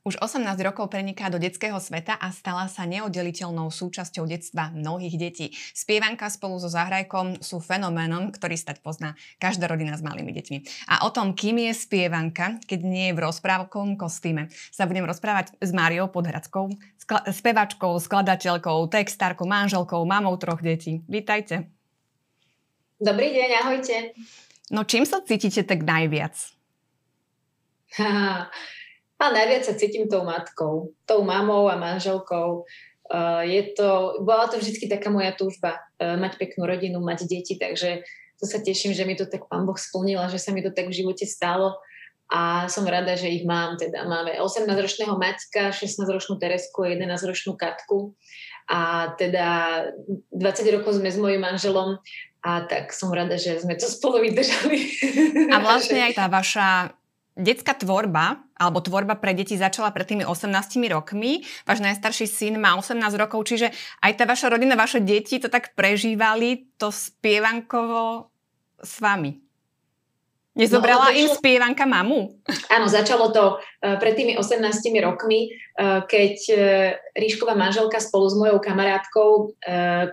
Už 18 rokov preniká do detského sveta a stala sa neoddeliteľnou súčasťou detstva mnohých detí. Spievanka spolu so Zahrajkom sú fenoménom, ktorý stať pozná každá rodina s malými deťmi. A o tom, kým je spievanka, keď nie je v rozprávkovom kostýme, sa budem rozprávať s Máriou Podhradskou, skla- spevačkou, skladateľkou, textárkou, manželkou, mamou troch detí. Vítajte. Dobrý deň, ahojte. No čím sa cítite tak najviac? A najviac sa cítim tou matkou, tou mamou a manželkou. Uh, je to, bola to vždy taká moja túžba, uh, mať peknú rodinu, mať deti, takže to sa teším, že mi to tak pán Boh splnil a že sa mi to tak v živote stalo a som rada, že ich mám. Teda máme 18-ročného Maťka, 16-ročnú Teresku a 11-ročnú Katku a teda 20 rokov sme s mojim manželom a tak som rada, že sme to spolu vydržali. A vlastne aj tá vaša detská tvorba, alebo tvorba pre deti začala pred tými 18 rokmi. Váš najstarší syn má 18 rokov, čiže aj tá vaša rodina, vaše deti to tak prežívali, to spievankovo s vami. Nezobrala no, im spievanka mamu? Áno, začalo to uh, pred tými 18 rokmi, uh, keď uh, Ríšková manželka spolu s mojou kamarátkou,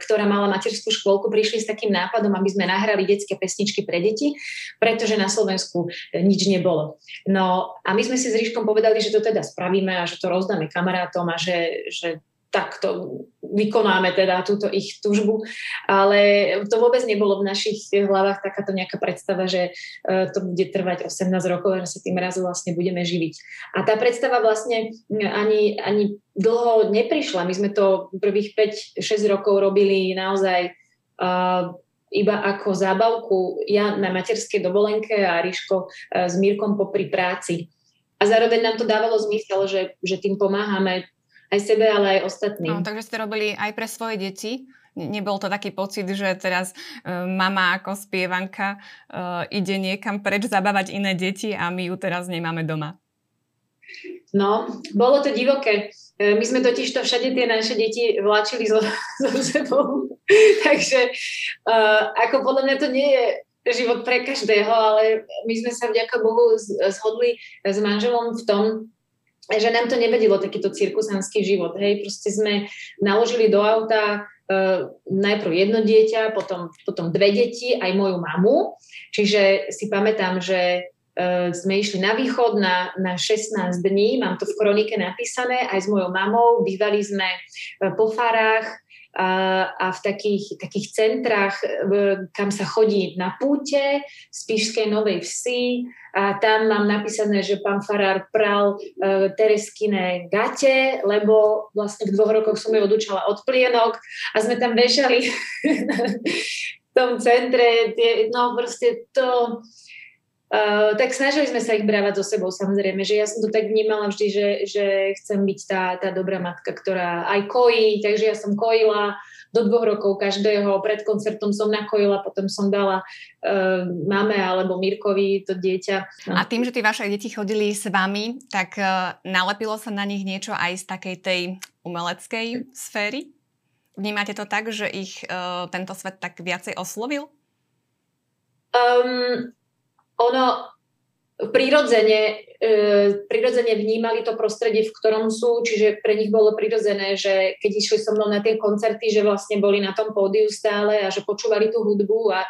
ktorá mala materskú škôlku, prišli s takým nápadom, aby sme nahrali detské pesničky pre deti, pretože na Slovensku nič nebolo. No a my sme si s Ríškom povedali, že to teda spravíme a že to rozdáme kamarátom a že, že takto vykonáme teda túto ich túžbu, ale to vôbec nebolo v našich hlavách takáto nejaká predstava, že e, to bude trvať 18 rokov a že sa tým razu vlastne budeme živiť. A tá predstava vlastne ani, ani dlho neprišla. My sme to prvých 5-6 rokov robili naozaj uh, iba ako zábavku. Ja na materskej dovolenke a Ríško uh, s Mírkom popri práci. A zároveň nám to dávalo zmysel, že, že tým pomáhame aj sebe, ale aj ostatným. No, takže ste robili aj pre svoje deti? Nebol to taký pocit, že teraz uh, mama ako spievanka uh, ide niekam preč zabávať iné deti a my ju teraz nemáme doma? No, bolo to divoké. E, my sme totiž to všade tie naše deti vláčili so, so sebou. Takže uh, ako podľa mňa to nie je život pre každého, ale my sme sa vďaka Bohu zhodli s manželom v tom, že nám to nevedilo takýto cirkusanský život. Hej, proste sme naložili do auta uh, najprv jedno dieťa, potom, potom dve deti, aj moju mamu. Čiže si pamätám, že uh, sme išli na východ na, na 16 dní, mám to v kronike napísané, aj s mojou mamou, bývali sme uh, po farách, a v takých, takých centrách, kam sa chodí na púte z Píšskej Novej Vsi. A tam mám napísané, že pán Farár pral uh, Tereskine gate, lebo vlastne v dvoch rokoch som ju odúčala od plienok a sme tam vešali v tom centre, tie, no proste to, Uh, tak snažili sme sa ich brávať so sebou samozrejme, že ja som to tak vnímala vždy, že, že chcem byť tá, tá dobrá matka, ktorá aj kojí, takže ja som kojila do dvoch rokov každého, pred koncertom som nakojila, potom som dala uh, mame alebo Mirkovi to dieťa. No. A tým, že tí vaše deti chodili s vami, tak uh, nalepilo sa na nich niečo aj z takej tej umeleckej sféry? Vnímate to tak, že ich uh, tento svet tak viacej oslovil? Um, ono prirodzene, e, prirodzene vnímali to prostredie, v ktorom sú, čiže pre nich bolo prirodzené, že keď išli so mnou na tie koncerty, že vlastne boli na tom pódiu stále a že počúvali tú hudbu a e,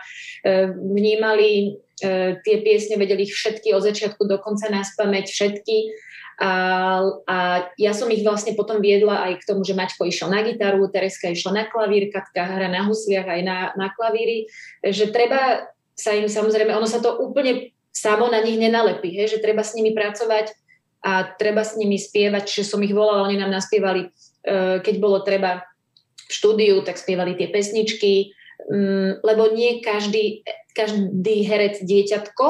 vnímali e, tie piesne, vedeli ich všetky od začiatku do konca nás pamäť, všetky. A, a ja som ich vlastne potom viedla aj k tomu, že Maťko išiel na gitaru, Tereska išla na klavír, Katka hra na husliach aj na, na klavíri, že treba sa im samozrejme, ono sa to úplne samo na nich nenalepí, hej, že treba s nimi pracovať a treba s nimi spievať, čiže som ich volala, oni nám naspievali, e, keď bolo treba v štúdiu, tak spievali tie pesničky, mm, lebo nie každý, každý herec dieťatko,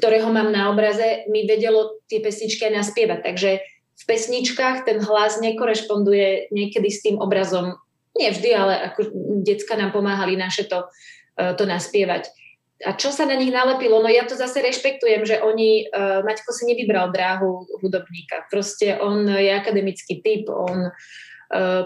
ktorého mám na obraze, mi vedelo tie pesničky aj naspievať. Takže v pesničkách ten hlas nekorešponduje niekedy s tým obrazom. Nie vždy, ale ako decka nám pomáhali naše to, e, to naspievať a čo sa na nich nalepilo? No ja to zase rešpektujem, že oni, uh, Maťko si nevybral dráhu hudobníka. Proste on je akademický typ, on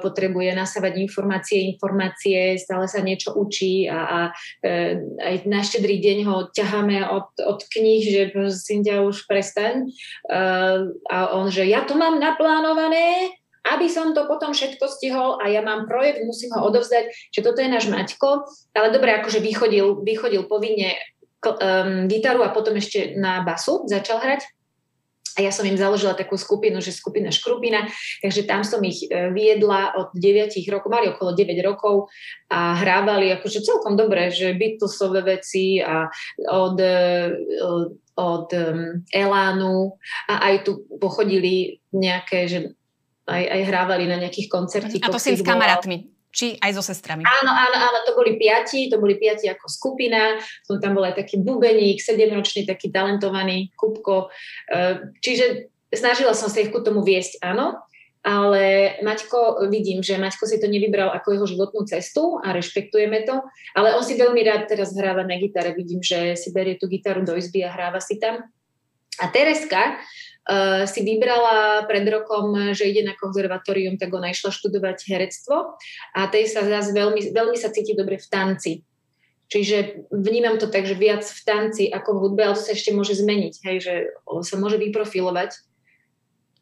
potrebuje nasávať informácie, informácie, stále sa niečo učí a, a uh, aj na štedrý deň ho ťaháme od, od kníh, že prosím ťa už prestaň. Uh, a on, že ja to mám naplánované, aby som to potom všetko stihol a ja mám projekt, musím ho odovzdať, že toto je náš Maťko, ale dobre, akože vychodil, vychodil povinne um, gitaru a potom ešte na basu začal hrať. A ja som im založila takú skupinu, že skupina Škrupina, takže tam som ich e, viedla od 9 rokov, mali okolo 9 rokov a hrávali akože celkom dobre, že Beatlesové veci a od, e, od um, Elánu. A aj tu pochodili nejaké, že aj, aj hrávali na nejakých koncertikoch. A to si s kamarátmi? Či aj so sestrami? Áno, áno, áno, to boli piati, to boli piati ako skupina, som tam bol aj taký bubeník, sedemročný, taký talentovaný Kupko, e, čiže snažila som sa ich ku tomu viesť, áno, ale Maťko, vidím, že Maťko si to nevybral ako jeho životnú cestu a rešpektujeme to, ale on si veľmi rád teraz hráva na gitare, vidím, že si berie tú gitaru do izby a hráva si tam. A Tereska, si vybrala pred rokom, že ide na konzervatórium, tak ona išla študovať herectvo a tej sa zase veľmi, veľmi sa cíti dobre v tanci. Čiže vnímam to tak, že viac v tanci ako v hudbe, ale to sa ešte môže zmeniť, hej, že sa môže vyprofilovať.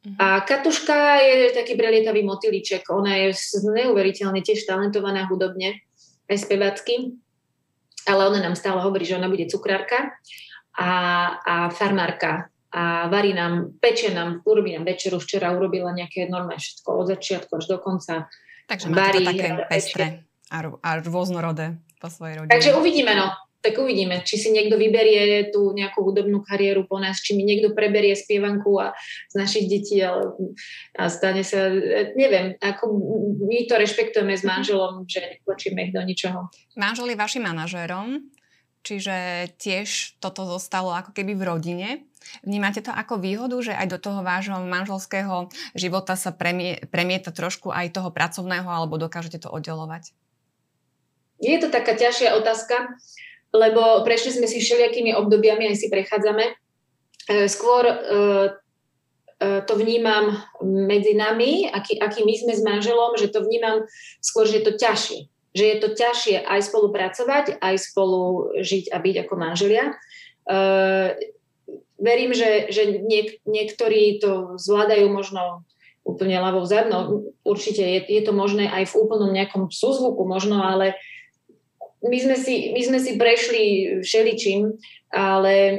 Mhm. A Katuška je taký prelietavý motýliček. Ona je neuveriteľne tiež talentovaná hudobne, aj spevacky, ale ona nám stále hovorí, že ona bude cukrárka a, a farmárka a varí nám, pečie nám, urobí nám večeru, včera urobila nejaké normálne všetko od začiatku až do konca. Takže varí, to také pestré a, a rôznorodé po svojej rodine. Takže uvidíme, no. Tak uvidíme, či si niekto vyberie tú nejakú hudobnú kariéru po nás, či mi niekto preberie spievanku a z našich detí ale, a stane sa, neviem, ako my to rešpektujeme s mhm. manželom, že netlačíme ich do ničoho. Manžel je vašim manažérom, čiže tiež toto zostalo ako keby v rodine. Vnímate to ako výhodu, že aj do toho vášho manželského života sa premie, premieta trošku aj toho pracovného, alebo dokážete to oddelovať? Je to taká ťažšia otázka, lebo prešli sme si všelijakými obdobiami, aj si prechádzame. E, skôr e, e, to vnímam medzi nami, aký, aký my sme s manželom, že to vnímam skôr, že je to ťažšie. Že je to ťažšie aj spolupracovať, aj spolu žiť a byť ako manželia verím, že, že niek- niektorí to zvládajú možno úplne ľavou zadnou. Určite je, je to možné aj v úplnom nejakom súzvuku možno, ale my sme si, my sme si prešli všeličím, ale e,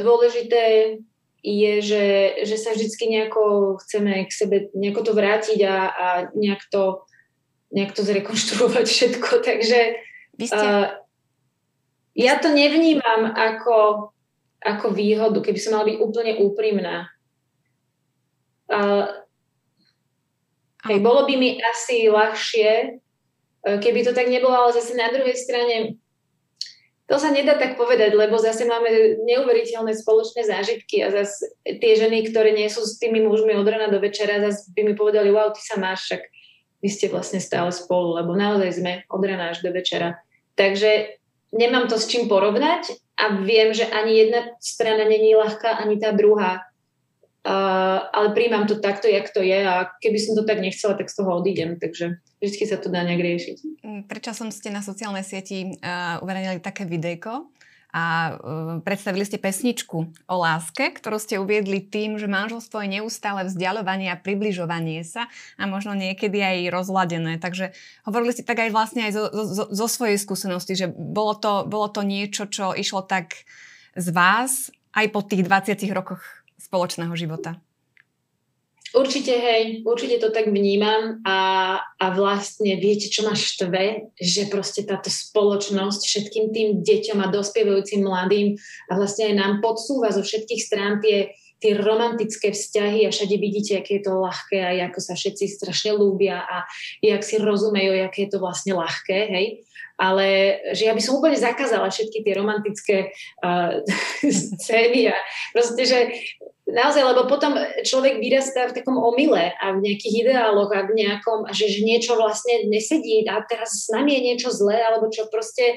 dôležité je, že, že sa vždycky nejako chceme k sebe nejako to vrátiť a, a nejak, to, nejak to zrekonštruovať všetko. Takže Vy ste... uh, ja to nevnímam ako ako výhodu, keby som mala byť úplne úprimná. Uh, hej, bolo by mi asi ľahšie, uh, keby to tak nebolo, ale zase na druhej strane to sa nedá tak povedať, lebo zase máme neuveriteľné spoločné zážitky a zase tie ženy, ktoré nie sú s tými mužmi od rana do večera, zase by mi povedali, wow, ty sa máš, však vy ste vlastne stále spolu, lebo naozaj sme od rana až do večera. Takže nemám to s čím porovnať a viem, že ani jedna strana není ľahká, ani tá druhá. Uh, ale príjmam to takto, jak to je a keby som to tak nechcela, tak z toho odídem, takže vždy sa to dá nejak riešiť. Mm, prečo som ste na sociálnej sieti uh, uverejnili také videjko, a uh, predstavili ste pesničku o láske, ktorú ste uviedli tým, že manželstvo je neustále vzdialovanie a približovanie sa a možno niekedy aj rozladené. Takže hovorili ste tak aj vlastne aj zo, zo, zo svojej skúsenosti, že bolo to, bolo to niečo, čo išlo tak z vás aj po tých 20 rokoch spoločného života. Určite, hej, určite to tak vnímam a, a vlastne viete, čo ma štve, že proste táto spoločnosť všetkým tým deťom a dospievajúcim mladým a vlastne aj nám podsúva zo všetkých strán tie, tie romantické vzťahy a všade vidíte, aké je to ľahké a ako sa všetci strašne ľúbia a jak si rozumejú, aké je to vlastne ľahké, hej. Ale že ja by som úplne zakázala všetky tie romantické uh, scény a proste, že naozaj, lebo potom človek vyrastá v takom omyle a v nejakých ideáloch a v nejakom, že, že niečo vlastne nesedí a teraz s nami je niečo zlé, alebo čo proste...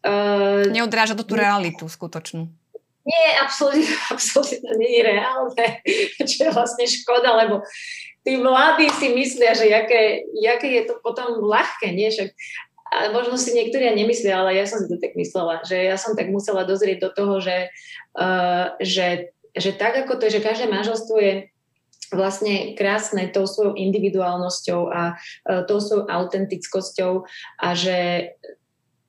Uh, Neodráža to tú realitu skutočnú. Nie, absolútne, absolútne nie je reálne, čo je vlastne škoda, lebo tí mladí si myslia, že jaké, jaké je to potom ľahké, nie? Však a možno si niektorí aj nemyslia, ale ja som si to tak myslela, že ja som tak musela dozrieť do toho, že, uh, že, že tak ako to, že každé manželstvo je vlastne krásne tou svojou individuálnosťou a uh, tou svojou autentickosťou a že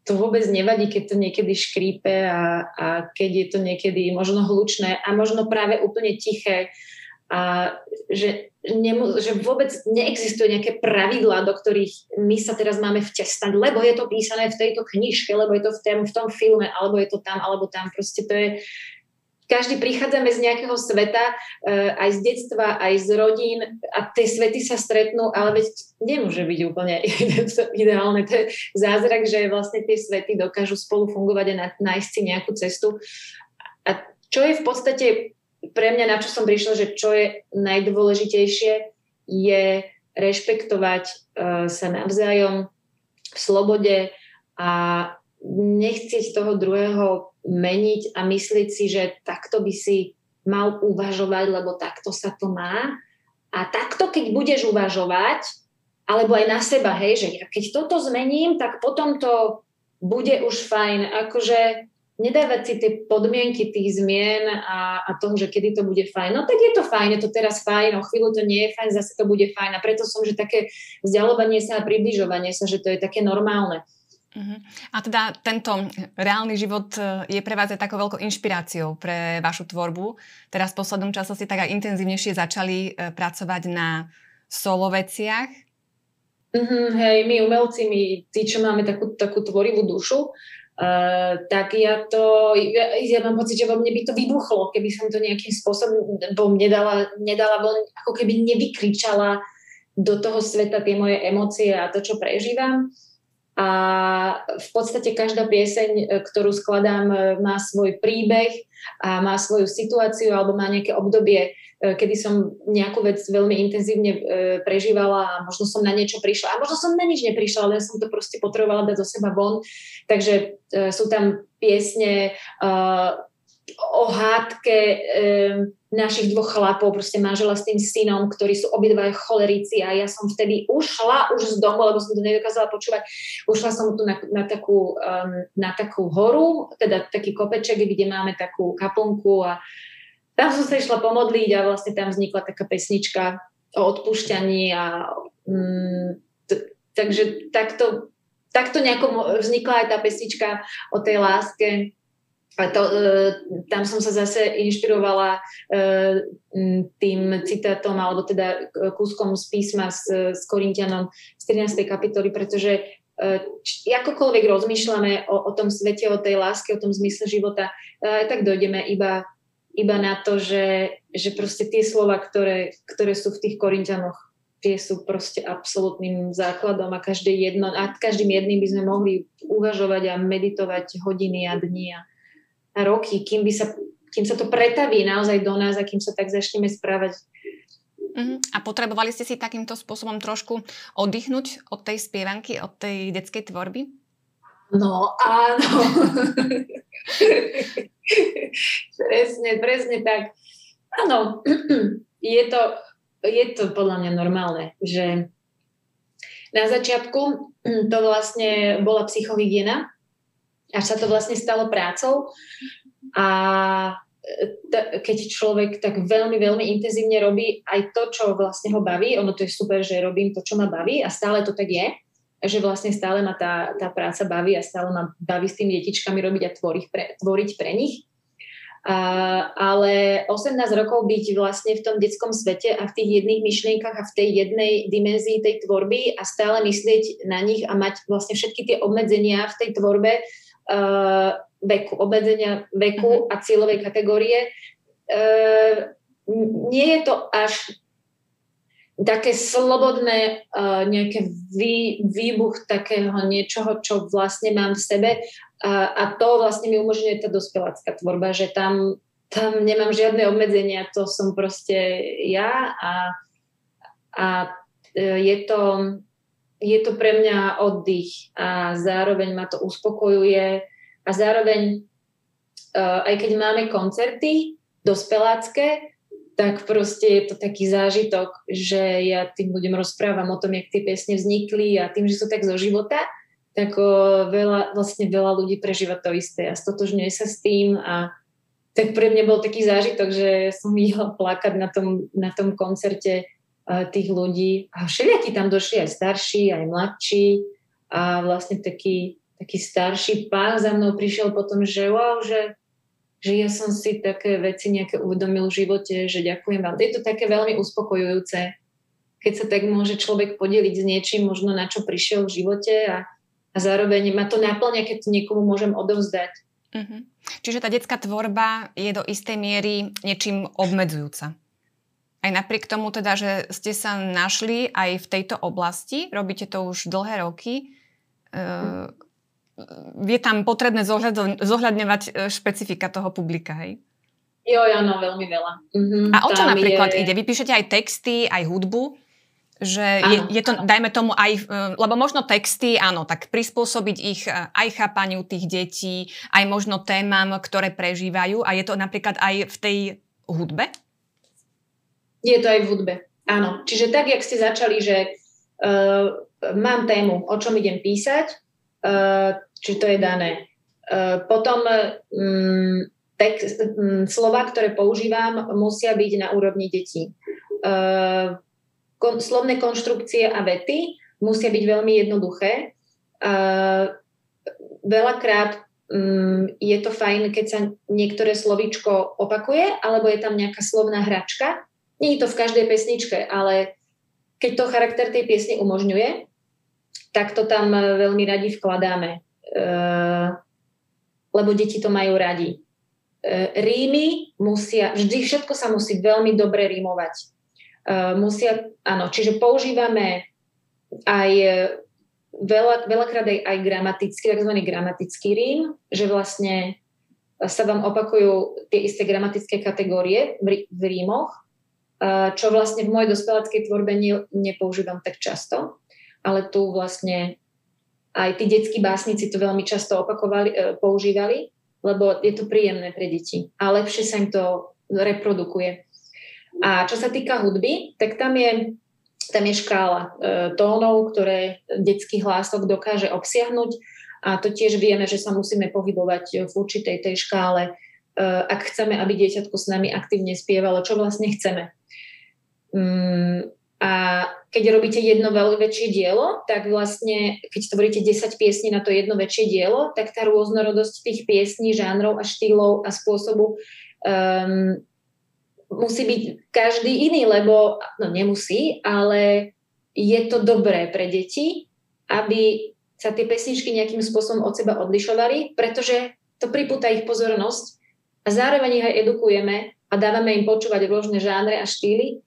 to vôbec nevadí, keď to niekedy škrípe a, a keď je to niekedy možno hlučné a možno práve úplne tiché a že, nemu, že vôbec neexistuje nejaké pravidlá, do ktorých my sa teraz máme vtestať, lebo je to písané v tejto knižke, lebo je to v tom, v tom filme, alebo je to tam, alebo tam. Proste to je... Každý prichádzame z nejakého sveta, uh, aj z detstva, aj z rodín a tie svety sa stretnú, ale veď nemôže byť úplne ideálne. To je zázrak, že vlastne tie svety dokážu spolu fungovať a nájsť si nejakú cestu. A čo je v podstate pre mňa, na čo som prišla, že čo je najdôležitejšie, je rešpektovať uh, sa navzájom v slobode a nechcieť toho druhého meniť a myslieť si, že takto by si mal uvažovať, lebo takto sa to má. A takto, keď budeš uvažovať, alebo aj na seba, hej, že keď toto zmením, tak potom to bude už fajn. Akože nedávať si tie podmienky tých zmien a, a toho, že kedy to bude fajn. No tak je to fajn, je to teraz fajn, o chvíľu to nie je fajn, zase to bude fajn. A preto som, že také vzdialovanie sa a približovanie sa, že to je také normálne. Uh-huh. A teda tento reálny život e, je pre vás aj takou veľkou inšpiráciou pre vašu tvorbu. Teraz v poslednom čase si tak aj intenzívnejšie začali e, pracovať na solo veciach. Uh-huh, hej, my umelci, my tí, čo máme takú, takú tvorivú dušu, Uh, tak ja to, ja, ja mám pocit, že vo mne by to vybuchlo, keby som to nejakým spôsobom bom nedala, nedala von, ako keby nevykričala do toho sveta tie moje emócie a to, čo prežívam. A v podstate každá pieseň, ktorú skladám, má svoj príbeh a má svoju situáciu alebo má nejaké obdobie, E, kedy som nejakú vec veľmi intenzívne e, prežívala a možno som na niečo prišla. A možno som na nič neprišla, ale som to proste potrebovala dať zo seba von. Takže e, sú tam piesne o hádke našich dvoch chlapov, proste manžela s tým synom, ktorí sú obidva cholerici a ja som vtedy ušla už z domu, lebo som to nedokázala počúvať. Ušla som tu na, na, takú, um, na takú horu, teda taký kopeček, kde máme takú kaplnku a tam som sa išla pomodliť a vlastne tam vznikla taká pesnička o odpúšťaní a mm, t- takže takto, takto nejako vznikla aj tá pesnička o tej láske. A to, e, tam som sa zase inšpirovala e, tým citátom, alebo teda kúskom z písma s, s Korintianom z 13. kapitoly, pretože e, či, akokoľvek rozmýšľame o, o tom svete, o tej láske, o tom zmysle života, e, tak dojdeme iba iba na to, že, že proste tie slova, ktoré, ktoré sú v tých Korintianoch, tie sú proste absolútnym základom a každé jedno, a každým jedným by sme mohli uvažovať a meditovať hodiny a dni a roky, kým, by sa, kým sa to pretaví naozaj do nás a kým sa tak začneme správať. Uh-huh. A potrebovali ste si takýmto spôsobom trošku oddychnúť od tej spievanky, od tej detskej tvorby? No áno. presne, presne tak. Áno, je to, je to podľa mňa normálne, že na začiatku to vlastne bola psychohygiena, až sa to vlastne stalo prácou a t- keď človek tak veľmi, veľmi intenzívne robí aj to, čo vlastne ho baví, ono to je super, že robím to, čo ma baví a stále to tak je, že vlastne stále ma tá, tá práca baví a stále ma baví s tými detičkami robiť a tvoriť pre, tvoriť pre nich. A, ale 18 rokov byť vlastne v tom detskom svete a v tých jedných myšlienkach a v tej jednej dimenzii tej tvorby a stále myslieť na nich a mať vlastne všetky tie obmedzenia v tej tvorbe veku, obmedzenia veku uh-huh. a cieľovej kategórie. Uh, nie je to až také slobodné uh, nejaké vý, výbuch takého niečoho, čo vlastne mám v sebe a, a to vlastne mi umožňuje tá dospelácká tvorba, že tam, tam nemám žiadne obmedzenia, to som proste ja a, a je to, je to pre mňa oddych a zároveň ma to uspokojuje a zároveň uh, aj keď máme koncerty dospelácké, tak proste je to taký zážitok, že ja tým ľuďom rozprávam o tom, jak tie piesne vznikli a tým, že sú tak zo života, tak o, veľa, vlastne veľa ľudí prežíva to isté a stotožňuje sa s tým a tak pre mňa bol taký zážitok, že som videla plakať na tom, na tom koncerte tých ľudí a všelijakí tam došli aj starší, aj mladší a vlastne taký, taký starší pán za mnou prišiel potom, že wow, že že ja som si také veci nejaké uvedomil v živote, že ďakujem vám. Je to také veľmi uspokojujúce, keď sa tak môže človek podeliť s niečím, možno na čo prišiel v živote a, a zároveň ma to naplňa, keď to niekomu môžem odovzdať. Uh-huh. Čiže tá detská tvorba je do istej miery niečím obmedzujúca. Aj napriek tomu teda, že ste sa našli aj v tejto oblasti, robíte to už dlhé roky, uh, je tam potrebné zohľadňovať e, špecifika toho publika, hej? Jo, áno, veľmi veľa. Mm-hmm, a o čo napríklad je... ide? Vy píšete aj texty, aj hudbu? Že je, je to, dajme tomu aj, e, lebo možno texty, áno, tak prispôsobiť ich aj chápaniu tých detí, aj možno témam, ktoré prežívajú a je to napríklad aj v tej hudbe? Je to aj v hudbe, áno. Čiže tak, jak ste začali, že uh, mám tému, o čom idem písať, uh, či to je dané. Uh, potom um, text, um, slova, ktoré používam, musia byť na úrovni detí. Uh, kon, slovné konštrukcie a vety musia byť veľmi jednoduché. Uh, veľakrát um, je to fajn, keď sa niektoré slovíčko opakuje, alebo je tam nejaká slovná hračka. Nie je to v každej pesničke, ale keď to charakter tej piesne umožňuje, tak to tam veľmi radi vkladáme. Eh, lebo deti to majú radi. Eh, rímy musia, vždy všetko sa musí veľmi dobre rímovať. Musia, áno, čiže používame aj veľa, veľakrát aj, aj gramatický, tzv. gramatický rím, že vlastne sa vám opakujú tie isté gramatické kategórie v rímoch, čo vlastne v mojej dospeláckej tvorbe ne, nepoužívam tak často, ale tu vlastne aj tí detskí básnici to veľmi často opakovali, e, používali, lebo je to príjemné pre deti a lepšie sa im to reprodukuje. A čo sa týka hudby, tak tam je, tam je škála e, tónov, ktoré detský hlások dokáže obsiahnuť a to tiež vieme, že sa musíme pohybovať v určitej tej škále, e, ak chceme, aby dieťatko s nami aktívne spievalo, čo vlastne chceme. Mm, a keď robíte jedno veľmi väčšie dielo, tak vlastne, keď tvoríte 10 piesní na to jedno väčšie dielo, tak tá rôznorodosť tých piesní, žánrov a štýlov a spôsobu um, musí byť každý iný, lebo, no nemusí, ale je to dobré pre deti, aby sa tie pesničky nejakým spôsobom od seba odlišovali, pretože to pripúta ich pozornosť a zároveň ich aj edukujeme a dávame im počúvať rôzne žánre a štýly,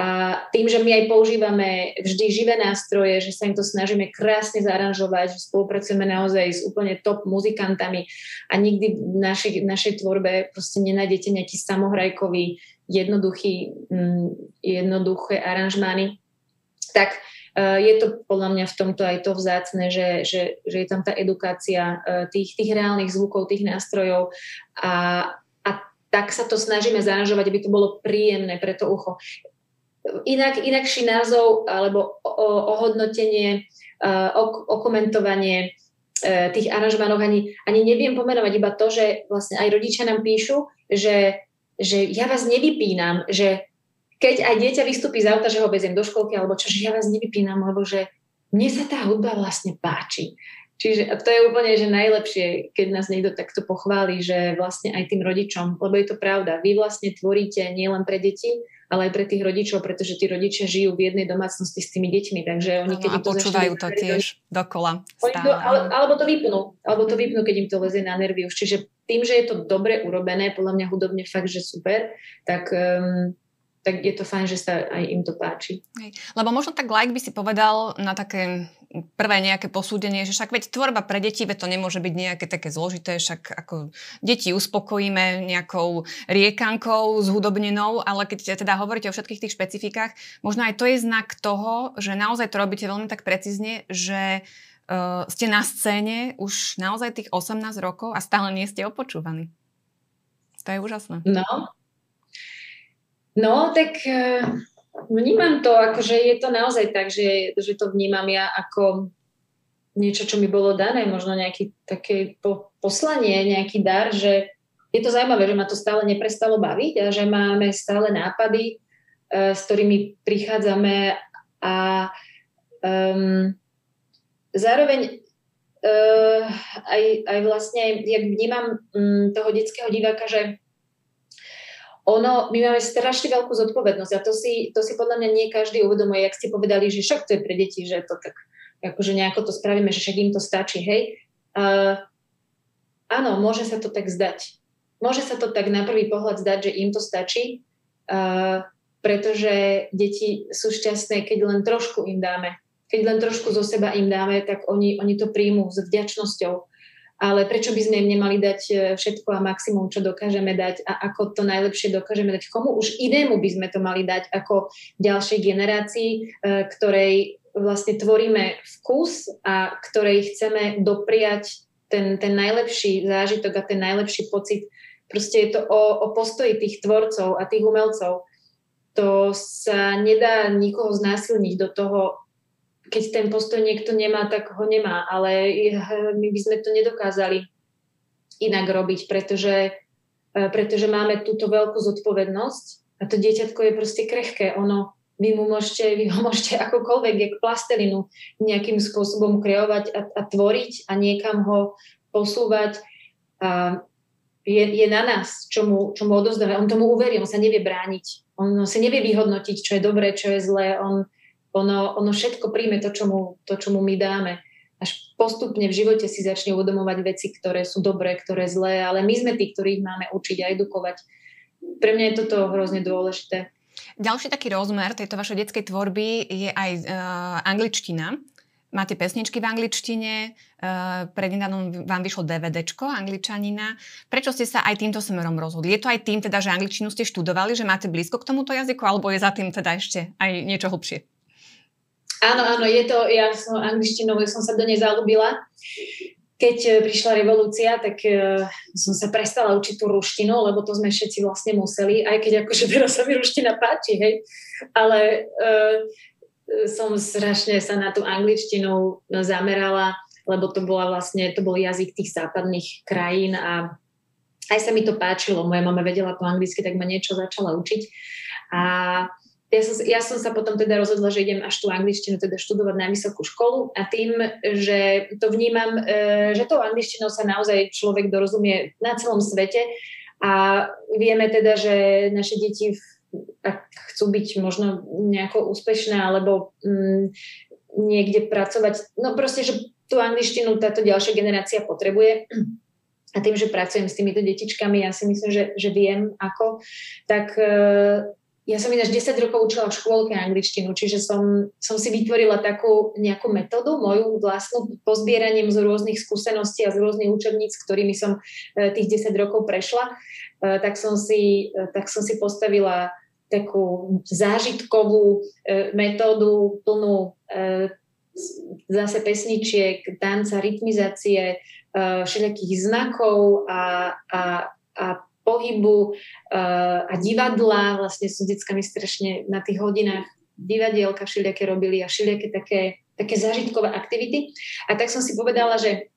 a tým, že my aj používame vždy živé nástroje, že sa im to snažíme krásne zaranžovať, že spolupracujeme naozaj s úplne top muzikantami a nikdy v našej, našej tvorbe proste nenájdete nejaký samohrajkový, jednoduchý, mm, jednoduché aranžmány, tak uh, je to podľa mňa v tomto aj to vzácne, že, že, že je tam tá edukácia uh, tých, tých reálnych zvukov, tých nástrojov a tak sa to snažíme zaranžovať, aby to bolo príjemné pre to ucho inak, inakší názov alebo ohodnotenie, okomentovanie e, tých aranžmánov ani, ani neviem pomenovať iba to, že vlastne aj rodičia nám píšu, že, že ja vás nevypínam, že keď aj dieťa vystúpi z auta, že ho veziem do školky alebo čo, že ja vás nevypínam, lebo že mne sa tá hudba vlastne páči. Čiže to je úplne že najlepšie, keď nás niekto takto pochváli, že vlastne aj tým rodičom, lebo je to pravda, vy vlastne tvoríte nielen pre deti, ale aj pre tých rodičov, pretože tí rodičia žijú v jednej domácnosti s tými deťmi, takže oni keď no, a to počúvajú to tiež do, dokola. Stále. To, ale, alebo to vypnú, alebo to vypnú, keď im to lezie na nervy už. Čiže tým, že je to dobre urobené, podľa mňa hudobne fakt, že super, tak um, tak je to fajn, že sa aj im to páči. Lebo možno tak like by si povedal na také prvé nejaké posúdenie, že však veď tvorba pre deti, veď to nemôže byť nejaké také zložité, však ako deti uspokojíme nejakou riekankou zhudobnenou, ale keď teda hovoríte o všetkých tých špecifikách, možno aj to je znak toho, že naozaj to robíte veľmi tak precízne, že uh, ste na scéne už naozaj tých 18 rokov a stále nie ste opočúvaní. To je úžasné. No, No, tak uh, vnímam to, akože je to naozaj tak, že, že to vnímam ja ako niečo, čo mi bolo dané, možno nejaké také po, poslanie, nejaký dar, že je to zaujímavé, že ma to stále neprestalo baviť a že máme stále nápady, uh, s ktorými prichádzame a um, zároveň uh, aj, aj vlastne, jak vnímam um, toho detského diváka, že ono, my máme strašne veľkú zodpovednosť a to si, to si podľa mňa nie každý uvedomuje, jak ste povedali, že však to je pre deti, že to tak akože nejako to spravíme, že však im to stačí, hej. Uh, áno, môže sa to tak zdať. Môže sa to tak na prvý pohľad zdať, že im to stačí, uh, pretože deti sú šťastné, keď len trošku im dáme. Keď len trošku zo seba im dáme, tak oni, oni to príjmú s vďačnosťou ale prečo by sme im nemali dať e, všetko a maximum, čo dokážeme dať a ako to najlepšie dokážeme dať komu už inému by sme to mali dať ako ďalšej generácii, e, ktorej vlastne tvoríme vkus a ktorej chceme dopriať ten, ten najlepší zážitok a ten najlepší pocit. Proste je to o, o postoji tých tvorcov a tých umelcov. To sa nedá nikoho znásilniť do toho, keď ten postoj niekto nemá, tak ho nemá, ale my by sme to nedokázali inak robiť, pretože, e, pretože máme túto veľkú zodpovednosť a to dieťatko je proste krehké. Ono, vy mu môžete, vy ho môžete akokoľvek, jak plastelinu nejakým spôsobom kreovať a, a tvoriť a niekam ho posúvať. A je, je na nás, čo mu, čo mu odozdáme. On tomu uverí, on sa nevie brániť. On sa nevie vyhodnotiť, čo je dobré, čo je zlé. On, ono, ono všetko príjme to čo, mu, to, čo mu my dáme. Až postupne v živote si začne uvedomovať veci, ktoré sú dobré, ktoré zlé, ale my sme tí, ktorí ich máme učiť a edukovať. Pre mňa je toto hrozne dôležité. Ďalší taký rozmer tejto vašej detskej tvorby je aj uh, angličtina. Máte pesničky v angličtine, uh, prednedávnom vám vyšlo DVDčko angličanina. Prečo ste sa aj týmto smerom rozhodli? Je to aj tým, teda, že angličtinu ste študovali, že máte blízko k tomuto jazyku, alebo je za tým teda ešte aj niečo hlbšie? Áno, áno, je to, ja som angličtinou, som sa do nej zalúbila. Keď e, prišla revolúcia, tak uh, som sa prestala učiť tú ruštinu, lebo to sme všetci vlastne museli, aj keď akože teraz sa mi ruština páči, hej. Ale uh, som strašne sa na tú angličtinu zamerala, lebo to bola vlastne, to bol jazyk tých západných krajín a aj sa mi to páčilo. Moja mama vedela po anglicky, tak ma niečo začala učiť. A ja som, ja som sa potom teda rozhodla, že idem až tú angličtinu teda študovať na vysokú školu a tým, že to vnímam, e, že tou angličtinou sa naozaj človek dorozumie na celom svete a vieme teda, že naše deti ak chcú byť možno nejako úspešné alebo mm, niekde pracovať, no proste, že tú angličtinu táto ďalšia generácia potrebuje. A tým, že pracujem s týmito detičkami, ja si myslím, že, že viem ako, tak e, ja som ináč 10 rokov učila v škôlke angličtinu, čiže som, som si vytvorila takú nejakú metódu, moju vlastnú, pozbieraním z rôznych skúseností a z rôznych učebníc, ktorými som e, tých 10 rokov prešla, e, tak som si, e, tak som si postavila takú zážitkovú metódu plnú zase pesničiek, tanca, rytmizácie, všelijakých znakov a, a, a pohybu uh, a divadla. Vlastne s deckami strašne na tých hodinách divadielka všelijaké robili a všelijaké také, také zážitkové aktivity. A tak som si povedala, že,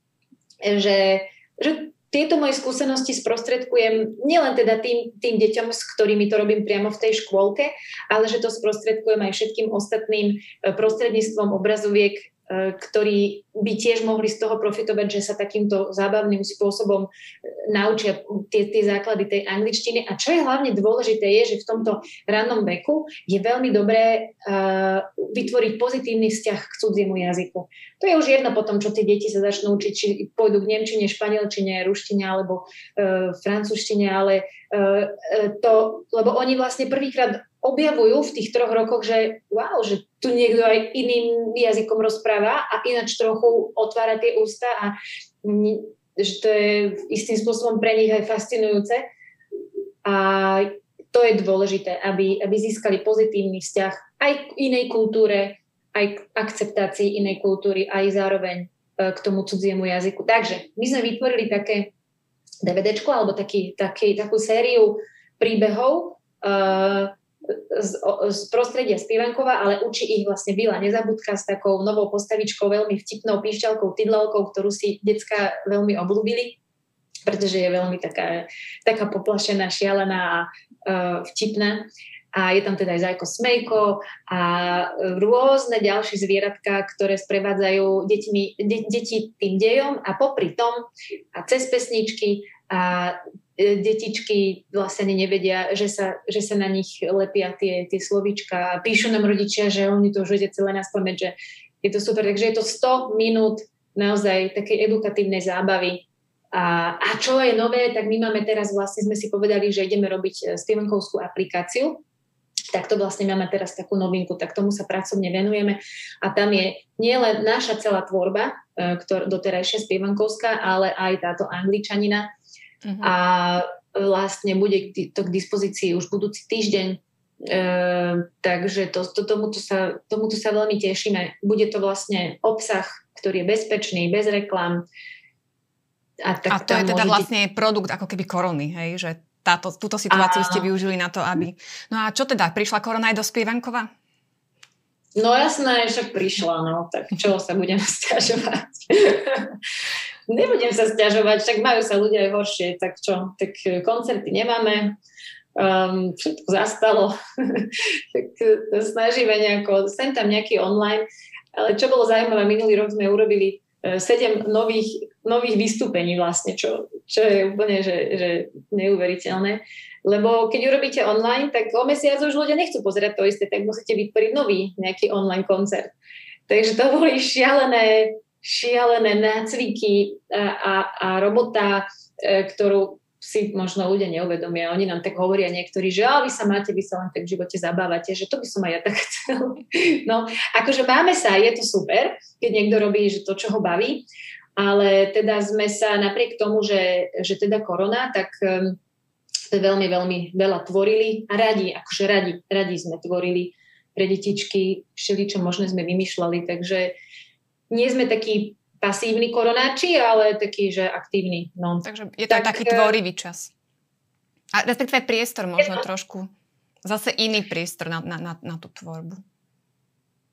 že, že tieto moje skúsenosti sprostredkujem nielen teda tým, tým deťom, s ktorými to robím priamo v tej škôlke, ale že to sprostredkujem aj všetkým ostatným eh, prostredníctvom obrazoviek ktorí by tiež mohli z toho profitovať, že sa takýmto zábavným spôsobom e, naučia tie, tie základy tej angličtiny. A čo je hlavne dôležité, je, že v tomto rannom veku je veľmi dobré uh, vytvoriť pozitívny vzťah k cudziemu jazyku. To je už jedno potom, čo tie deti sa začnú učiť, či pôjdu k nemčine, španielčine, ruštine alebo uh, francúzštine, ale uh, to, lebo oni vlastne prvýkrát objavujú v tých troch rokoch, že wow, že tu niekto aj iným jazykom rozpráva a ináč trochu otvára tie ústa a že to je istým spôsobom pre nich aj fascinujúce. A to je dôležité, aby, aby získali pozitívny vzťah aj k inej kultúre, aj k akceptácii inej kultúry, aj zároveň e, k tomu cudziemu jazyku. Takže my sme vytvorili také DVDčko alebo taký, taký, takú sériu príbehov, uh, z, z prostredia Spievankova, ale učí ich vlastne Bila Nezabudka s takou novou postavičkou, veľmi vtipnou píšťalkou, tydlelkou, ktorú si decka veľmi obľúbili, pretože je veľmi taká, taká poplašená, šialená a uh, vtipná. A je tam teda aj Zajko Smejko a rôzne ďalšie zvieratka, ktoré sprevádzajú deťmi, de, deti tým dejom a popri tom a cez pesničky a detičky vlastne nevedia, že sa, že sa na nich lepia tie, tie slovíčka a píšu nám rodičia, že oni to už vedia celé na spomeň, že je to super. Takže je to 100 minút naozaj takej edukatívnej zábavy a, a čo je nové, tak my máme teraz vlastne, sme si povedali, že ideme robiť Stevenkovskú aplikáciu, tak to vlastne máme teraz takú novinku, tak tomu sa pracovne venujeme. A tam je nielen naša celá tvorba, e, ktorá doterajšia spievankovská, ale aj táto angličanina. Uh-huh. A vlastne bude to k dispozícii už budúci týždeň. E, takže to, to, tomuto, sa, tomuto sa veľmi tešíme. Bude to vlastne obsah, ktorý je bezpečný, bez reklám. A, tak a to je teda vlastne produkt ako keby korony, hej? že táto, túto situáciu Áno. ste využili na to, aby... No a čo teda, prišla korona aj do Spievankova? No jasné, však prišla, no, tak čo sa budem stiažovať? Nebudem sa stiažovať, však majú sa ľudia aj horšie, tak čo, tak e, koncerty nemáme, um, všetko zastalo, tak e, snažíme nejako, sem tam nejaký online, ale čo bolo zaujímavé, minulý rok sme urobili E, sedem nových, nových vystúpení vlastne, čo, čo je úplne že, že neuveriteľné. Lebo keď urobíte online, tak o mesiac už ľudia nechcú pozerať to isté, tak musíte vytvoriť nový nejaký online koncert. Takže to boli šialené, šialené nácviky a, a, a robota, e, ktorú si možno ľudia neuvedomia. Oni nám tak hovoria niektorí, že vy sa máte, vy sa len tak v živote zabávate, že to by som aj ja tak chcel. No, akože máme sa, je to super, keď niekto robí že to, čo ho baví, ale teda sme sa napriek tomu, že, že teda korona, tak um, veľmi, veľmi veľa tvorili a radi, akože radi, radi sme tvorili pre detičky, všeli, čo možné sme vymýšľali, takže nie sme takí pasívny koronáči, ale taký, že aktívny. No. Takže je to tak, taký eh, tvorivý čas. A respektíve priestor možno to... trošku. Zase iný priestor na, na, na, na tú tvorbu.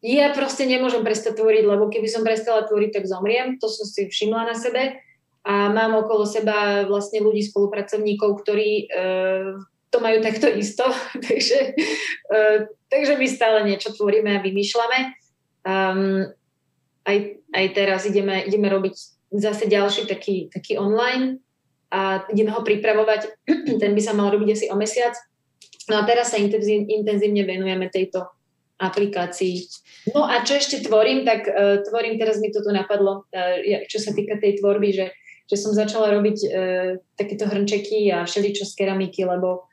Ja proste nemôžem prestať tvoriť, lebo keby som prestala tvoriť, tak zomriem. To som si všimla na sebe. A mám okolo seba vlastne ľudí, spolupracovníkov, ktorí uh, to majú takto isto. takže, uh, takže my stále niečo tvoríme a vymýšľame. Um, aj, aj teraz ideme, ideme robiť zase ďalší taký, taký online a ideme ho pripravovať. Ten by sa mal robiť asi o mesiac. No a teraz sa intenzívne, venujeme tejto aplikácii. No a čo ešte tvorím, tak uh, tvorím, teraz mi to tu napadlo, uh, čo sa týka tej tvorby, že, že som začala robiť uh, takéto hrnčeky a všeličo z keramiky, lebo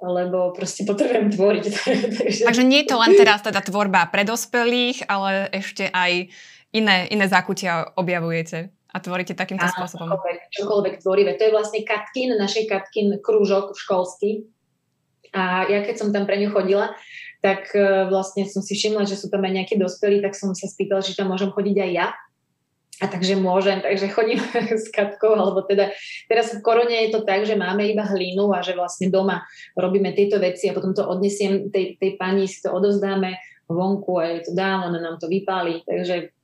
lebo proste potrebujem tvoriť. Takže... Takže nie je to len teraz teda tvorba pre dospelých, ale ešte aj iné, iné zákutia objavujete a tvoríte takýmto Áno, spôsobom. Čokoľvek, čokoľvek tvorivé. To je vlastne Katkin, našej Katkin krúžok školský. A ja keď som tam pre ňu chodila, tak e, vlastne som si všimla, že sú tam aj nejakí dospelí, tak som sa spýtala, či tam môžem chodiť aj ja. A takže môžem, takže chodím s Katkou, alebo teda teraz v korone je to tak, že máme iba hlínu a že vlastne doma robíme tieto veci a potom to odnesiem tej, tej pani, si to odozdáme vonku a je to dám, ona nám to vypáli, takže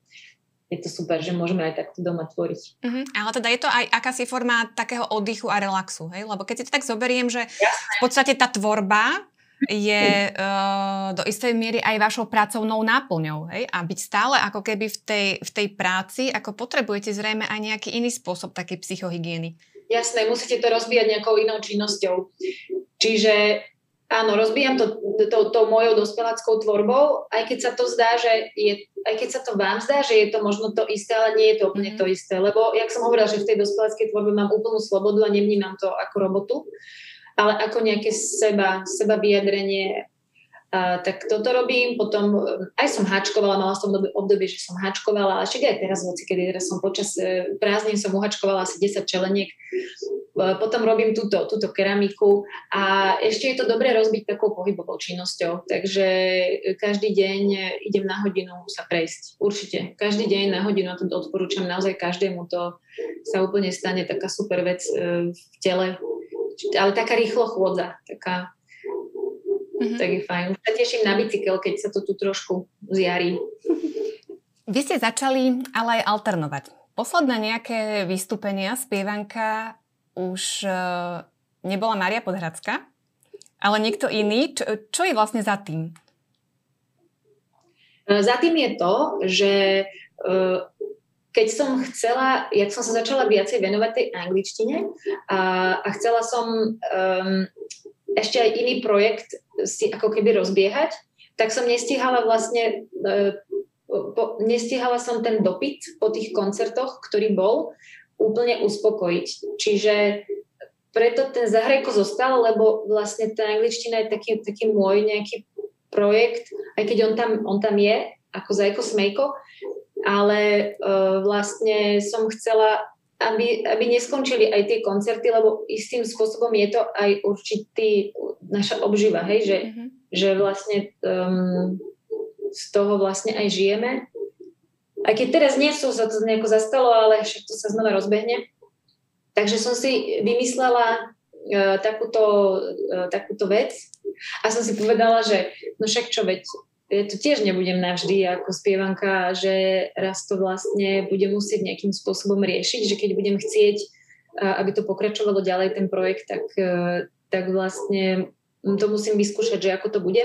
je to super, že môžeme aj takto doma tvoriť. Uh-huh. Ale teda je to aj akási forma takého oddychu a relaxu, hej? Lebo keď si to tak zoberiem, že Jasné. v podstate tá tvorba je uh, do istej miery aj vašou pracovnou náplňou, hej? A byť stále ako keby v tej, v tej práci, ako potrebujete zrejme aj nejaký iný spôsob takej psychohygieny. Jasné, musíte to rozbíjať nejakou inou činnosťou. Čiže Áno, rozbijam to, to, to mojou dospeláckou tvorbou, aj keď sa to zdá, že je, aj keď sa to vám zdá, že je to možno to isté, ale nie je to úplne mm-hmm. to isté. Lebo, jak som hovorila, že v tej dospeláckej tvorbe mám úplnú slobodu a nevnímam to ako robotu, ale ako nejaké seba, seba vyjadrenie tak toto robím, potom e, aj som hačkovala, mala som obdobie, že som hačkovala, ale však aj teraz, hoci kedy teraz som počas e, prázdnin som uhačkovala asi 10 čeleniek, e, potom robím túto, túto keramiku a ešte je to dobré rozbiť takou pohybovou činnosťou, takže každý deň idem na hodinu sa prejsť, určite. Každý deň na hodinu, a to odporúčam naozaj každému, to sa úplne stane taká super vec v tele, ale taká rýchlo chôdza, taká mm-hmm. tak je fajn. Už sa teším na bicykel, keď sa to tu trošku zjarí. Vy ste začali ale aj alternovať. Posledné nejaké vystúpenia, spievanka už uh, nebola Maria Podhradská, ale niekto iný. Čo, čo je vlastne za tým? E, za tým je to, že uh, keď som chcela, jak som sa začala viacej venovať tej angličtine a, a chcela som um, ešte aj iný projekt si ako keby rozbiehať, tak som nestihala vlastne, uh, po, nestihala som ten dopyt po tých koncertoch, ktorý bol, úplne uspokojiť. Čiže preto ten zahrajko zostal, lebo vlastne tá angličtina je taký, taký môj nejaký projekt, aj keď on tam, on tam je, ako Zajko Smejko, ale uh, vlastne som chcela, aby, aby neskončili aj tie koncerty, lebo istým spôsobom je to aj určitý naša obživa, hej, že, mm-hmm. že vlastne um, z toho vlastne aj žijeme. Aj keď teraz nie sú, sa to nejako zastalo, ale však to sa znova rozbehne. Takže som si vymyslela uh, takúto, uh, takúto vec a som si povedala, že no však čo, veď ja to tiež nebudem navždy ako spievanka, že raz to vlastne budem musieť nejakým spôsobom riešiť, že keď budem chcieť, aby to pokračovalo ďalej ten projekt, tak, e, tak vlastne to musím vyskúšať, že ako to bude.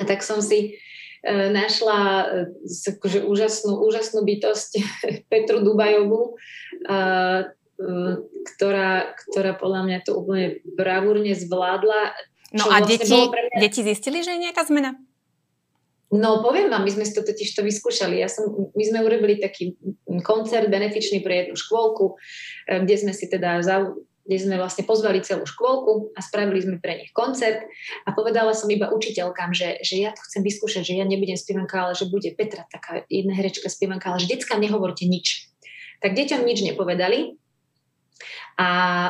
A tak som si e, našla e, akože úžasnú, úžasnú bytosť Petru Dubajovú, ktorá, ktorá podľa mňa to úplne bravúrne zvládla. No a vlastne deti, mňa... deti zistili, že je nejaká zmena? No poviem vám, my sme si to totiž to vyskúšali. Ja som, my sme urobili taký koncert benefičný pre jednu škôlku, eh, kde sme si teda kde sme vlastne pozvali celú škôlku a spravili sme pre nich koncert a povedala som iba učiteľkám, že, že ja to chcem vyskúšať, že ja nebudem spievanka, ale že bude Petra, taká jedna herečka spievanka, ale že decka nehovorte nič. Tak deťom nič nepovedali a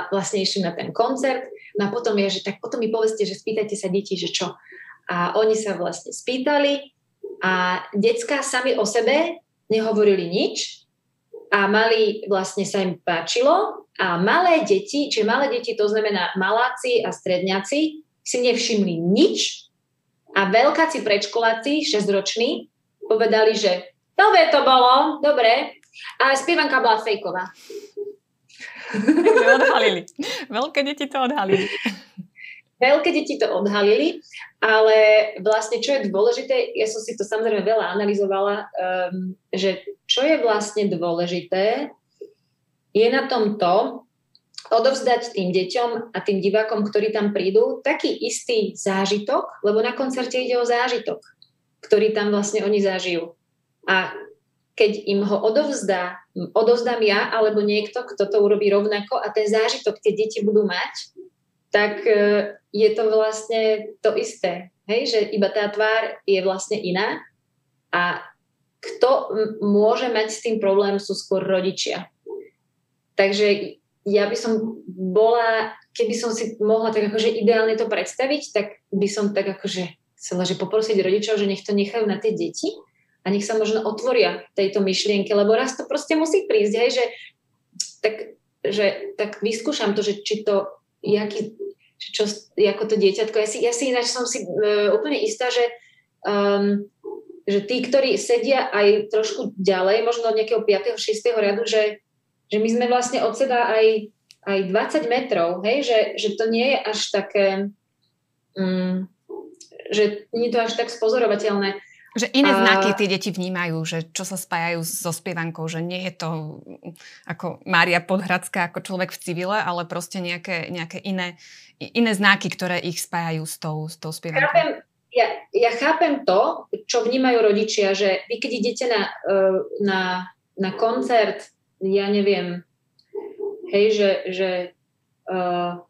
vlastne išli na ten koncert. No a potom je, že tak potom mi povedzte, že spýtajte sa deti, že čo. A oni sa vlastne spýtali a decka sami o sebe nehovorili nič a mali, vlastne sa im páčilo a malé deti, čiže malé deti, to znamená maláci a stredňaci, si nevšimli nič a veľkáci predškoláci, 6-roční, povedali, že dobre to bolo, dobre, a spievanka bola fejková. odhalili. Veľké deti to odhalili. Veľké deti to odhalili, ale vlastne čo je dôležité, ja som si to samozrejme veľa analyzovala, um, že čo je vlastne dôležité, je na tom to, odovzdať tým deťom a tým divákom, ktorí tam prídu, taký istý zážitok, lebo na koncerte ide o zážitok, ktorý tam vlastne oni zažijú. A keď im ho odovzdá, odovzdám ja alebo niekto, kto to urobí rovnako a ten zážitok tie deti budú mať, tak e, je to vlastne to isté. Hej, že iba tá tvár je vlastne iná a kto môže mať s tým problém sú skôr rodičia. Takže ja by som bola, keby som si mohla tak akože ideálne to predstaviť, tak by som tak akože chcela, že poprosiť rodičov, že nech to nechajú na tie deti a nech sa možno otvoria tejto myšlienke, lebo raz to proste musí prísť, hej, že tak, že tak vyskúšam to, že či to jaký, čo, ako to dieťatko. Ja si, ja si ináč som si uh, úplne istá, že, um, že tí, ktorí sedia aj trošku ďalej, možno od nejakého 5. 6. riadu, že, že my sme vlastne od seba aj, aj 20 metrov, hej? Že, že to nie je až také, um, že nie je to až tak spozorovateľné. Že iné znaky tie deti vnímajú, že čo sa spájajú so spievankou, že nie je to ako Mária Podhradská, ako človek v civile, ale proste nejaké, nejaké iné, iné znaky, ktoré ich spájajú s tou, s tou spievankou. Chápem, ja, ja chápem to, čo vnímajú rodičia, že vy keď idete na, e, na, na koncert, ja neviem, hej, že, že uh,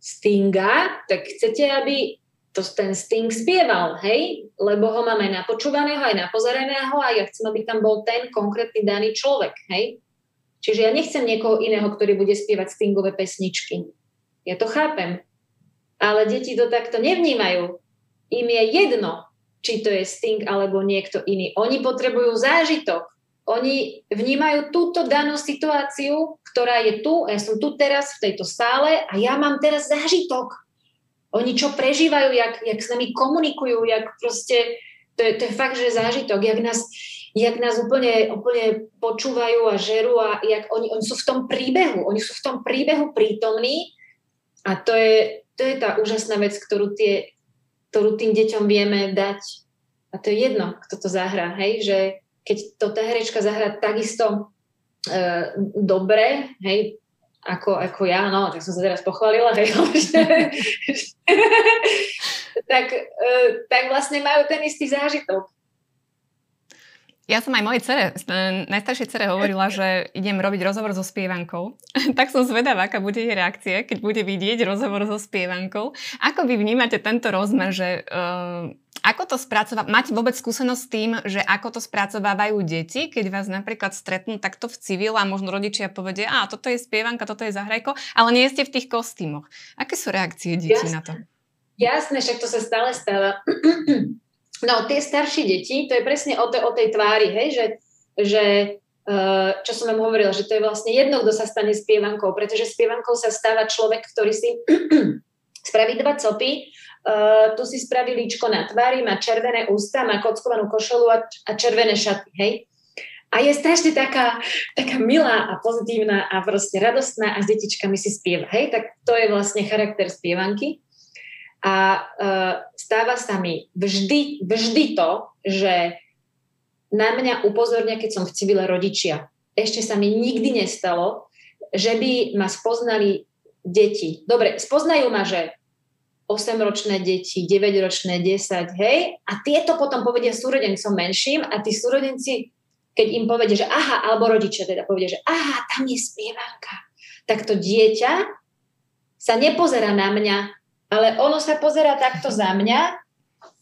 Stinga, tak chcete, aby to ten Sting spieval, hej? Lebo ho máme napočúvaného aj napozeraného a ja chcem, aby tam bol ten konkrétny daný človek, hej? Čiže ja nechcem niekoho iného, ktorý bude spievať Stingové pesničky. Ja to chápem. Ale deti to takto nevnímajú. Im je jedno, či to je Sting alebo niekto iný. Oni potrebujú zážitok. Oni vnímajú túto danú situáciu, ktorá je tu, ja som tu teraz v tejto sále a ja mám teraz zážitok oni čo prežívajú, jak, jak s nami komunikujú, jak proste, to je, to je fakt, že zážitok, jak nás, jak nás úplne, úplne počúvajú a žerú a jak oni, oni sú v tom príbehu, oni sú v tom príbehu prítomní a to je, to je tá úžasná vec, ktorú, tie, ktorú tým deťom vieme dať. A to je jedno, kto to zahrá, hej, že keď to tá herečka zahrá takisto e, dobre, hej, ako, ako ja, no, tak som sa teraz pochválila, hej, tak, e, tak vlastne majú ten istý zážitok. Ja som aj mojej cere, najstaršej cere hovorila, že idem robiť rozhovor so spievankou. tak som zvedavá, aká bude jej reakcie, keď bude vidieť rozhovor so spievankou. Ako vy vnímate tento rozmer, že uh, ako to spracová... Máte vôbec skúsenosť s tým, že ako to spracovávajú deti, keď vás napríklad stretnú takto v civil a možno rodičia povedia, a toto je spievanka, toto je zahrajko, ale nie ste v tých kostýmoch. Aké sú reakcie detí Jasne. na to? Jasné, však to sa stále stáva. No, tie staršie deti, to je presne o, te, o tej tvári, hej, že, že eh, čo som vám hovorila, že to je vlastne jedno, kto sa stane spievankou, pretože spievankou sa stáva človek, ktorý si spraví dva copy, uh, tu si spraví líčko na tvári, má červené ústa, má kockovanú košelu a, a červené šaty, hej. A je strašne taká, taká milá a pozitívna a proste radostná a s detičkami si spieva, hej, tak to je vlastne charakter spievanky. A uh, stáva sa mi vždy, vždy to, že na mňa upozornia, keď som v civile rodičia. Ešte sa mi nikdy nestalo, že by ma spoznali deti. Dobre, spoznajú ma, že 8-ročné deti, 9-ročné, 10, hej, a tieto potom povedia súrodencom menším a tí súrodenci, keď im povedia, že aha, alebo rodičia teda povedia, že aha, tam je spievanka, tak to dieťa sa nepozerá na mňa ale ono sa pozera takto za mňa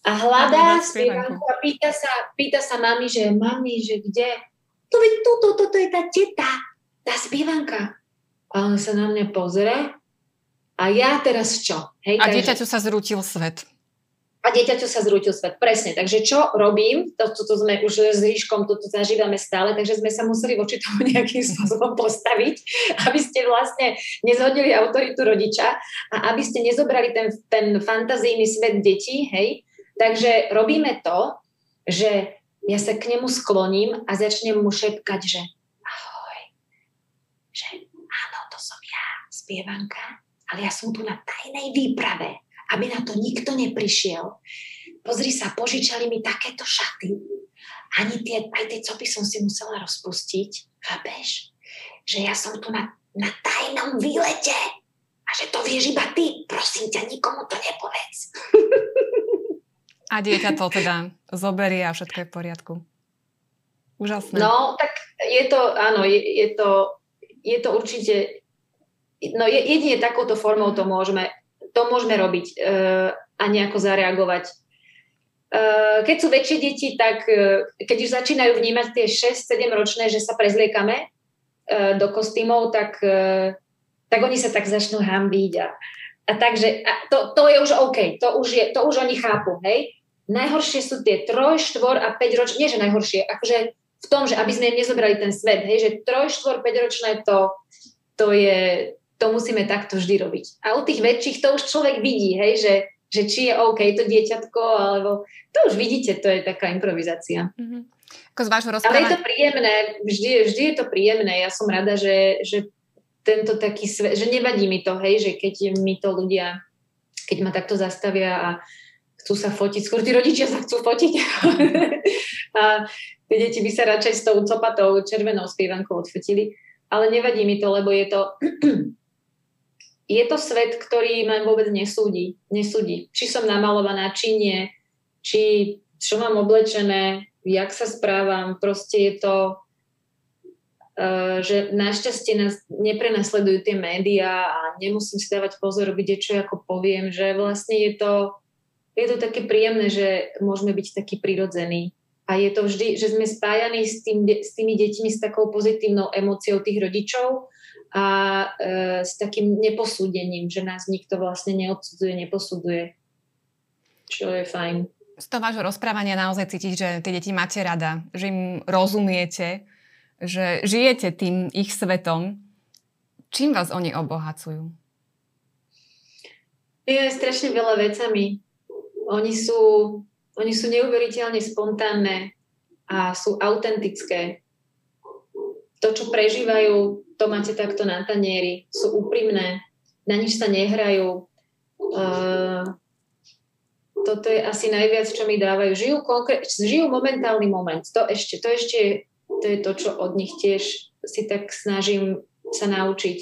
a hľadá spievanku a pýta sa, pýta sa mami, že mami, že kde? To veď tuto, toto je tá teta, tá spievanka. A on sa na mňa pozrie a ja teraz čo? Hej, a takže... dieťaťu sa zrútil svet a dieťaťu sa zrútil svet. Presne. Takže čo robím? To, sme už s Ríškom, to, to zažívame stále, takže sme sa museli voči tomu nejakým spôsobom postaviť, aby ste vlastne nezhodili autoritu rodiča a aby ste nezobrali ten, ten fantazijný svet detí, hej. Takže robíme to, že ja sa k nemu skloním a začnem mu šepkať, že ahoj, že áno, to som ja, spievanka, ale ja som tu na tajnej výprave aby na to nikto neprišiel. Pozri sa, požičali mi takéto šaty. Ani tie, aj tie copy som si musela rozpustiť. Chápeš? Že ja som tu na, na tajnom výlete. A že to vieš iba ty. Prosím ťa, nikomu to nepovedz. A dieťa to teda zoberie a všetko je v poriadku. Úžasné. No, tak je to, áno, je, je to, je to určite, no jedine takouto formou to môžeme to môžeme robiť uh, a nejako zareagovať. Uh, keď sú väčšie deti, tak uh, keď už začínajú vnímať tie 6-7 ročné, že sa prezliekame do kostýmov, tak, tak oni sa tak začnú hambiť. A, a takže a to, to je už OK, to už, je, to už oni chápu, hej. Najhoršie sú tie 3, 4 a 5 ročné, nie že najhoršie, akože v tom, že aby sme im nezobrali ten svet, hej, že 3, 4, 5 ročné to, to je, to musíme takto vždy robiť. A u tých väčších to už človek vidí, hej, že, že či je OK to dieťatko, alebo to už vidíte, to je taká improvizácia. Mm-hmm. Ako z vášho rozprávania... Ale je to príjemné, vždy, vždy je to príjemné. Ja som rada, že, že tento taký svet, že nevadí mi to, hej, že keď mi to ľudia, keď ma takto zastavia a chcú sa fotiť, skôr tí rodičia sa chcú fotiť. a tie deti by sa radšej s tou copatou červenou spievankou odfotili. Ale nevadí mi to, lebo je to je to svet, ktorý ma vôbec nesúdi. nesúdi. Či som namalovaná, či nie, či čo mám oblečené, jak sa správam, proste je to, uh, že našťastie nás neprenasledujú tie médiá a nemusím si dávať pozor, kde čo ako poviem, že vlastne je to, je to také príjemné, že môžeme byť taký prirodzení. A je to vždy, že sme spájani s, tým, s tými deťmi s takou pozitívnou emóciou tých rodičov a e, s takým neposúdením, že nás nikto vlastne neodsudzuje, neposuduje, čo je fajn. Z toho vášho rozprávania naozaj cítiť, že tie deti máte rada, že im rozumiete, že žijete tým ich svetom. Čím vás oni obohacujú? Je strašne veľa vecami. Oni sú, oni sú neuveriteľne spontánne a sú autentické. To, čo prežívajú, to máte takto na tanieri. Sú úprimné, na nič sa nehrajú. Uh, toto je asi najviac, čo mi dávajú. Žijú, konkrét, žijú momentálny moment. To ešte, to ešte to je to, čo od nich tiež si tak snažím sa naučiť.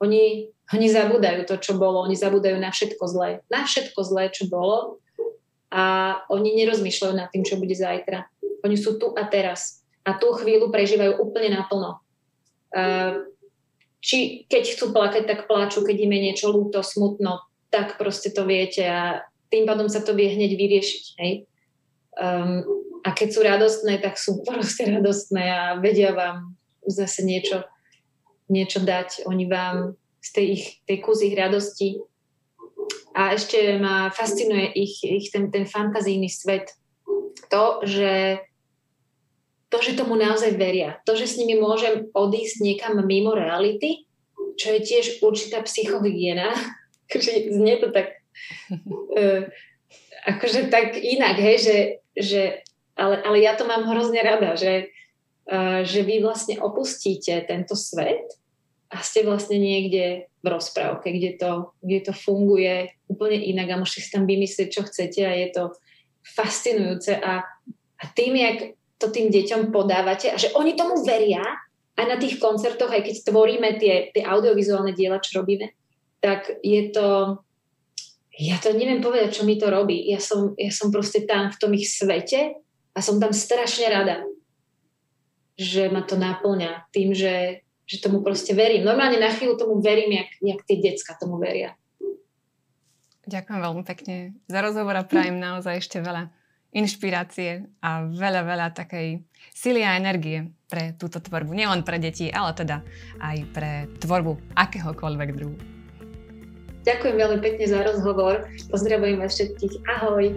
Oni, oni zabúdajú to, čo bolo. Oni zabúdajú na všetko zlé. Na všetko zlé, čo bolo. A oni nerozmýšľajú nad tým, čo bude zajtra. Oni sú tu a teraz. A tú chvíľu prežívajú úplne naplno. Uh, či keď chcú plakať, tak pláču, keď im je niečo ľúto, smutno, tak proste to viete a tým pádom sa to vie hneď vyriešiť. Hej? Um, a keď sú radostné, tak sú proste radostné a vedia vám zase niečo, niečo dať. Oni vám z tej, ich, tej kus ich radosti. A ešte ma fascinuje ich, ich ten, ten fantazijný svet. To, že to, že tomu naozaj veria, to, že s nimi môžem odísť niekam mimo reality, čo je tiež určitá psychohygiena, akože znie to tak uh, akože tak inak, hej, že, že ale, ale ja to mám hrozne rada, že, uh, že vy vlastne opustíte tento svet a ste vlastne niekde v rozprávke, kde to, kde to funguje úplne inak a môžete si tam vymyslieť, čo chcete a je to fascinujúce a, a tým, jak to tým deťom podávate a že oni tomu veria aj na tých koncertoch, aj keď tvoríme tie, tie audiovizuálne diela, čo robíme, tak je to, ja to neviem povedať, čo mi to robí. Ja som, ja som proste tam v tom ich svete a som tam strašne rada, že ma to náplňa tým, že, že tomu proste verím. Normálne na chvíľu tomu verím, jak, jak tie decka tomu veria. Ďakujem veľmi pekne za rozhovor a prajem naozaj ešte veľa inšpirácie a veľa, veľa takej sily a energie pre túto tvorbu. Nielen pre deti, ale teda aj pre tvorbu akéhokoľvek druhu. Ďakujem veľmi pekne za rozhovor. Pozdravujem vás všetkých. Ahoj.